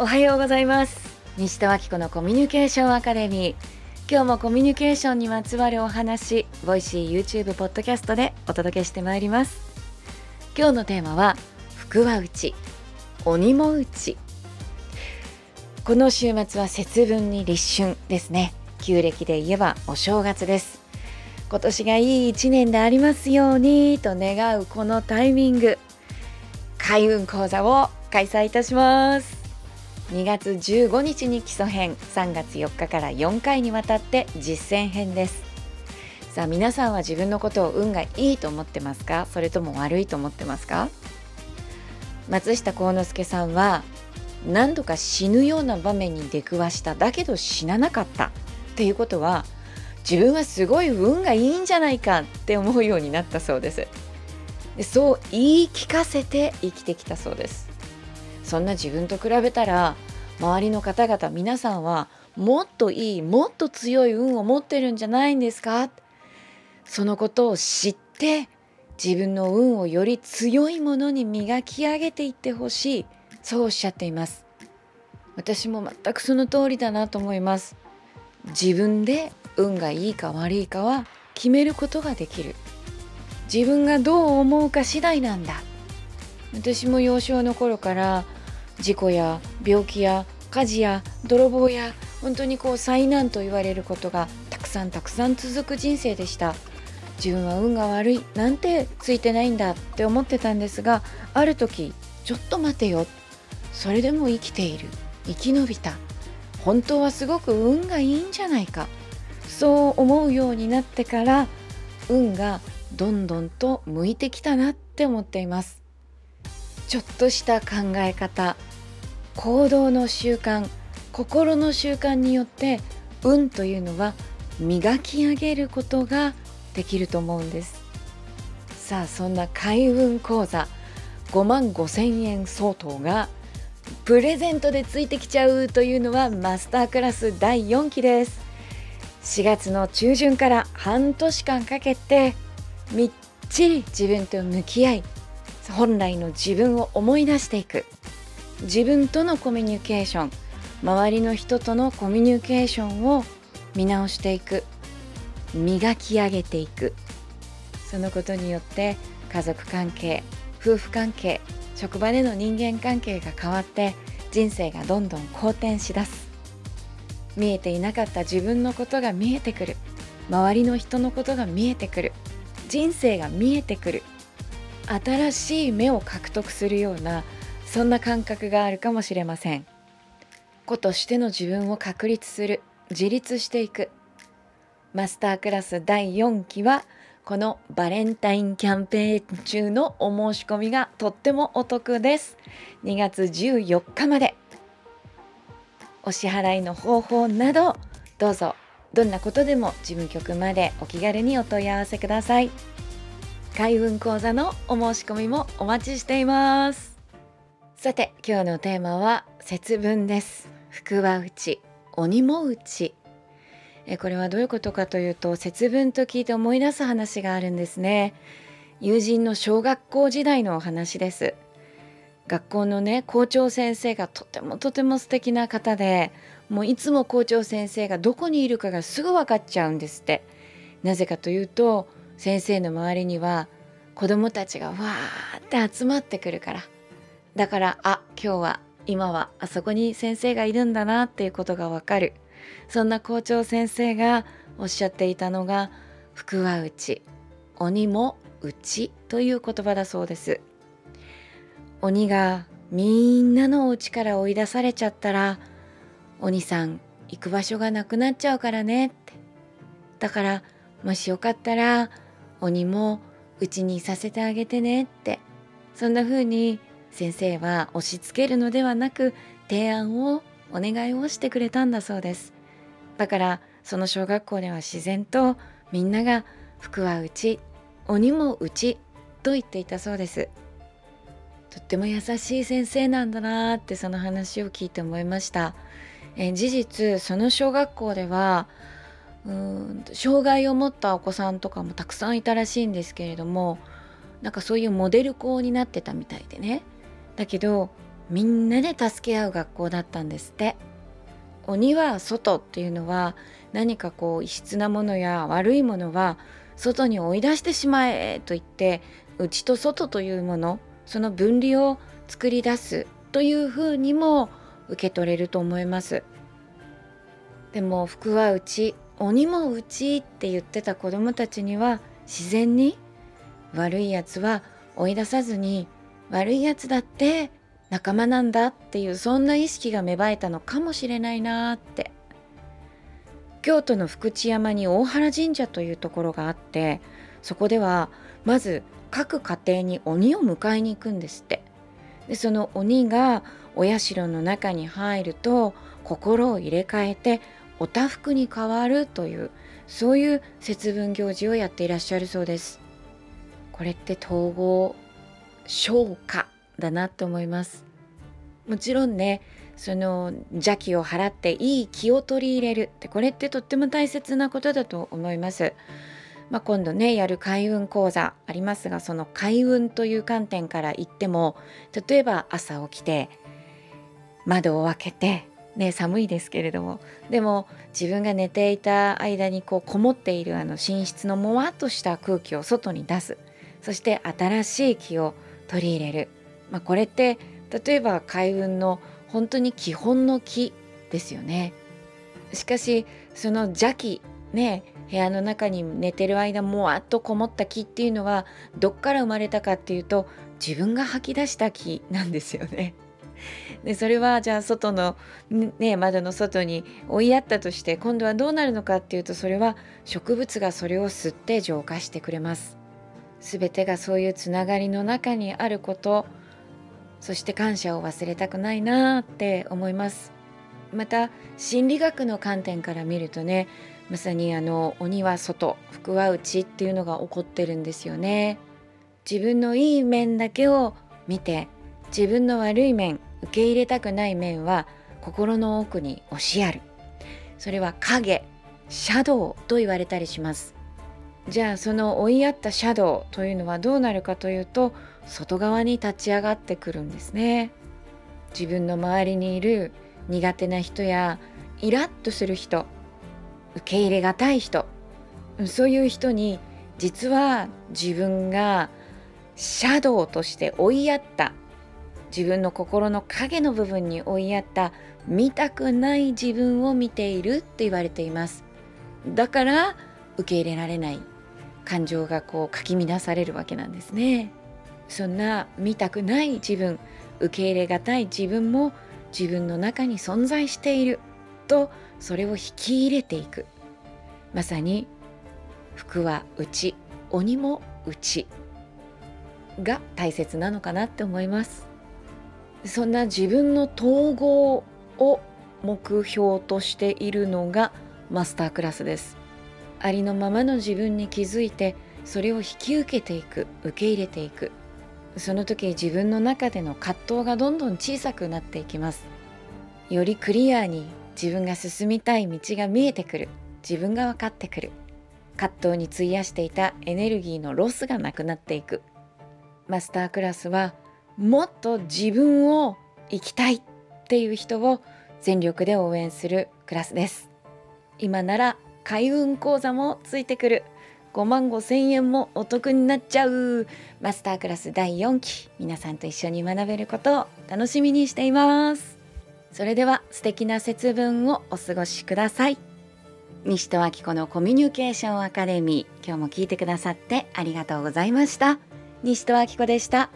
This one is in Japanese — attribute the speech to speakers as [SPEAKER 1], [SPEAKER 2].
[SPEAKER 1] おはようございます。西田明子のコミュニケーションアカデミー。今日もコミュニケーションにまつわるお話ボイシー YouTube ポッドキャストでお届けしてまいります。今日のテーマは福は内鬼も内。この週末は節分に立春ですね。旧暦で言えばお正月です。今年がいい一年でありますようにと願うこのタイミング。開運講座を開催いたします。2月15日に基礎編3月4日から4回にわたって実践編です。さあ皆さんは自分のことを運がいいと思ってますか？それとも悪いと思ってますか？松下幸之助さんは何度か死ぬような場面に出くわしただけど死ななかったっていうことは自分はすごい運がいいんじゃないかって思うようになったそうです。そう言い聞かせて生きてきたそうです。そんな自分と比べたら周りの方々皆さんはもっといいもっと強い運を持ってるんじゃないんですか？そのことを知って自分の運をより強いものに磨き上げていってほしい。そうおっしゃっています。私も全くその通りだなと思います。自分で運がいいか悪いかは決めることができる。自分がどう思うか次第なんだ。私も幼少の頃から事故や病気や火事や泥棒や本当にこう災難と言われることがたくさんたくさん続く人生でした。自分は運が悪いなんてついてないんだって思ってたんですがある時ちょっと待てよ。それでも生きている。生き延びた。本当はすごく運がいいんじゃないか。そう思うようになってから運がどんどんと向いてきたなって思っています。ちょっとした考え方。行動の習慣心の習慣によって運というのは磨き上げることができると思うんです。さあそんな開運講座5万5千円相当がプレゼントでついてきちゃうというのはマスタークラス第4期です。4月の中旬から半年間かけてみっちり自分と向き合い本来の自分を思い出していく。自分とのコミュニケーション周りの人とのコミュニケーションを見直していく磨き上げていく。そのことによって家族関係夫婦関係職場での人間関係が変わって人生がどんどん好転しだす。見えていなかった自分のことが見えてくる。周りの人のことが見えてくる。人生が見えてくる。新しい目を獲得するようなそんな感覚があるかもしれません。子としての自分を確立する自立していく。マスタークラス第4期はこのバレンタインキャンペーン中のお申し込みがとってもお得です。2月14日まで。お支払いの方法などどうぞ。どんなことでも事務局までお気軽にお問い合わせください。開運講座のお申し込みもお待ちしています。さて今日のテーマは節分です。福は内鬼も内。えこれはどういうことかというと節分と聞いて思い出す話があるんですね。友人の小学校時代のお話です。学校のね校長先生がとてもとても素敵な方でもういつも校長先生がどこにいるかがすぐ分かっちゃうんですって。なぜかというと先生の周りには子供たちがわーって集まってくるから。だからあ今日は今はあそこに先生がいるんだなっていうことがわかる。そんな校長先生がおっしゃっていたのが福は内。鬼も内という言葉だそうです。鬼がみんなのお家から追い出されちゃったら鬼さん行く場所がなくなっちゃうからねって。だからもしよかったら鬼もうちにいさせてあげてねって。そんな風に先生は押し付けるのではなく提案をお願いをしてくれたんだそうです。だからその小学校では自然とみんなが服はうち鬼もうちと言っていたそうです。とっても優しい先生なんだなってその話を聞いて思いました。え事実その小学校ではうん障害を持ったお子さんとかもたくさんいたらしいんですけれどもなんかそういうモデル校になってたみたいでね。だけどみんなで助け合う学校だったんですって。鬼は外っていうのは何かこう異質なものや悪いものは外に追い出してしまえと言って内と外というものその分離を作り出すというふうにも受け取れると思います。でも福は内鬼も内って言ってた子どもたちには自然に悪いやつは追い出さずに悪いやつだって仲間なんだっていうそんな意識が芽生えたのかもしれないなって。京都の福知山に大原神社というところがあってそこではまず各家庭に鬼を迎えに行くんですって。でその鬼がお社の中に入ると心を入れ替えてお多福に変わるというそういう節分行事をやっていらっしゃるそうです。これって統合消化だなと思いますもちろんねその邪気を払っていい気を取り入れるってこれってとっても大切なことだと思います。まあ、今度ねやる開運講座ありますがその開運という観点から言っても例えば朝起きて窓を開けてね寒いですけれどもでも自分が寝ていた間にこうこもっているあの寝室のもわっとした空気を外に出すそして新しい気を取り入れる、まあ、これって例えば開運の本当に基本の木ですよね。しかしその邪気ね部屋の中に寝てる間もわっとこもった木っていうのはどっから生まれたかっていうと自分が吐き出した木なんですよね。でそれはじゃあ外の、ね、窓の外に追いやったとして今度はどうなるのかっていうとそれは植物がそれを吸って浄化してくれます。すべてがそういうつながりの中にあることそして感謝を忘れたくないなって思います。また心理学の観点から見るとねまさにあの鬼は外福は内っていうのが起こってるんですよね。自分のいい面だけを見て自分の悪い面受け入れたくない面は心の奥に押しやる。それは影シャドウと言われたりします。じゃあその追いやったシャドウというのはどうなるかというと外側に立ち上がってくるんですね。自分の周りにいる苦手な人やイラッとする人受け入れがたい人そういう人に実は自分がシャドウとして追いやった自分の心の影の部分に追いやった見たくない自分を見ているって言われています。だから受け入れられない。感情がこうかき乱されるわけなんですね。そんな見たくない自分受け入れがたい自分も自分の中に存在している。とそれを引き入れていく。まさに福は内鬼も内。が大切なのかなって思います。そんな自分の統合を目標としているのがマスタークラスです。ありのままの自分に気づいてそれを引き受けていく受け入れていく。その時自分の中での葛藤がどんどん小さくなっていきます。よりクリアに自分が進みたい道が見えてくる。自分が分かってくる。葛藤に費やしていたエネルギーのロスがなくなっていく。マスタークラスはもっと自分を生きたいっていう人を全力で応援するクラスです。今なら開運講座もついてくる。5万5千円もお得になっちゃう。マスタークラス第4期。皆さんと一緒に学べることを楽しみにしています。それでは素敵な節分をお過ごしください。西戸明子のコミュニケーションアカデミー。今日も聞いてくださってありがとうございました。西戸明子でした。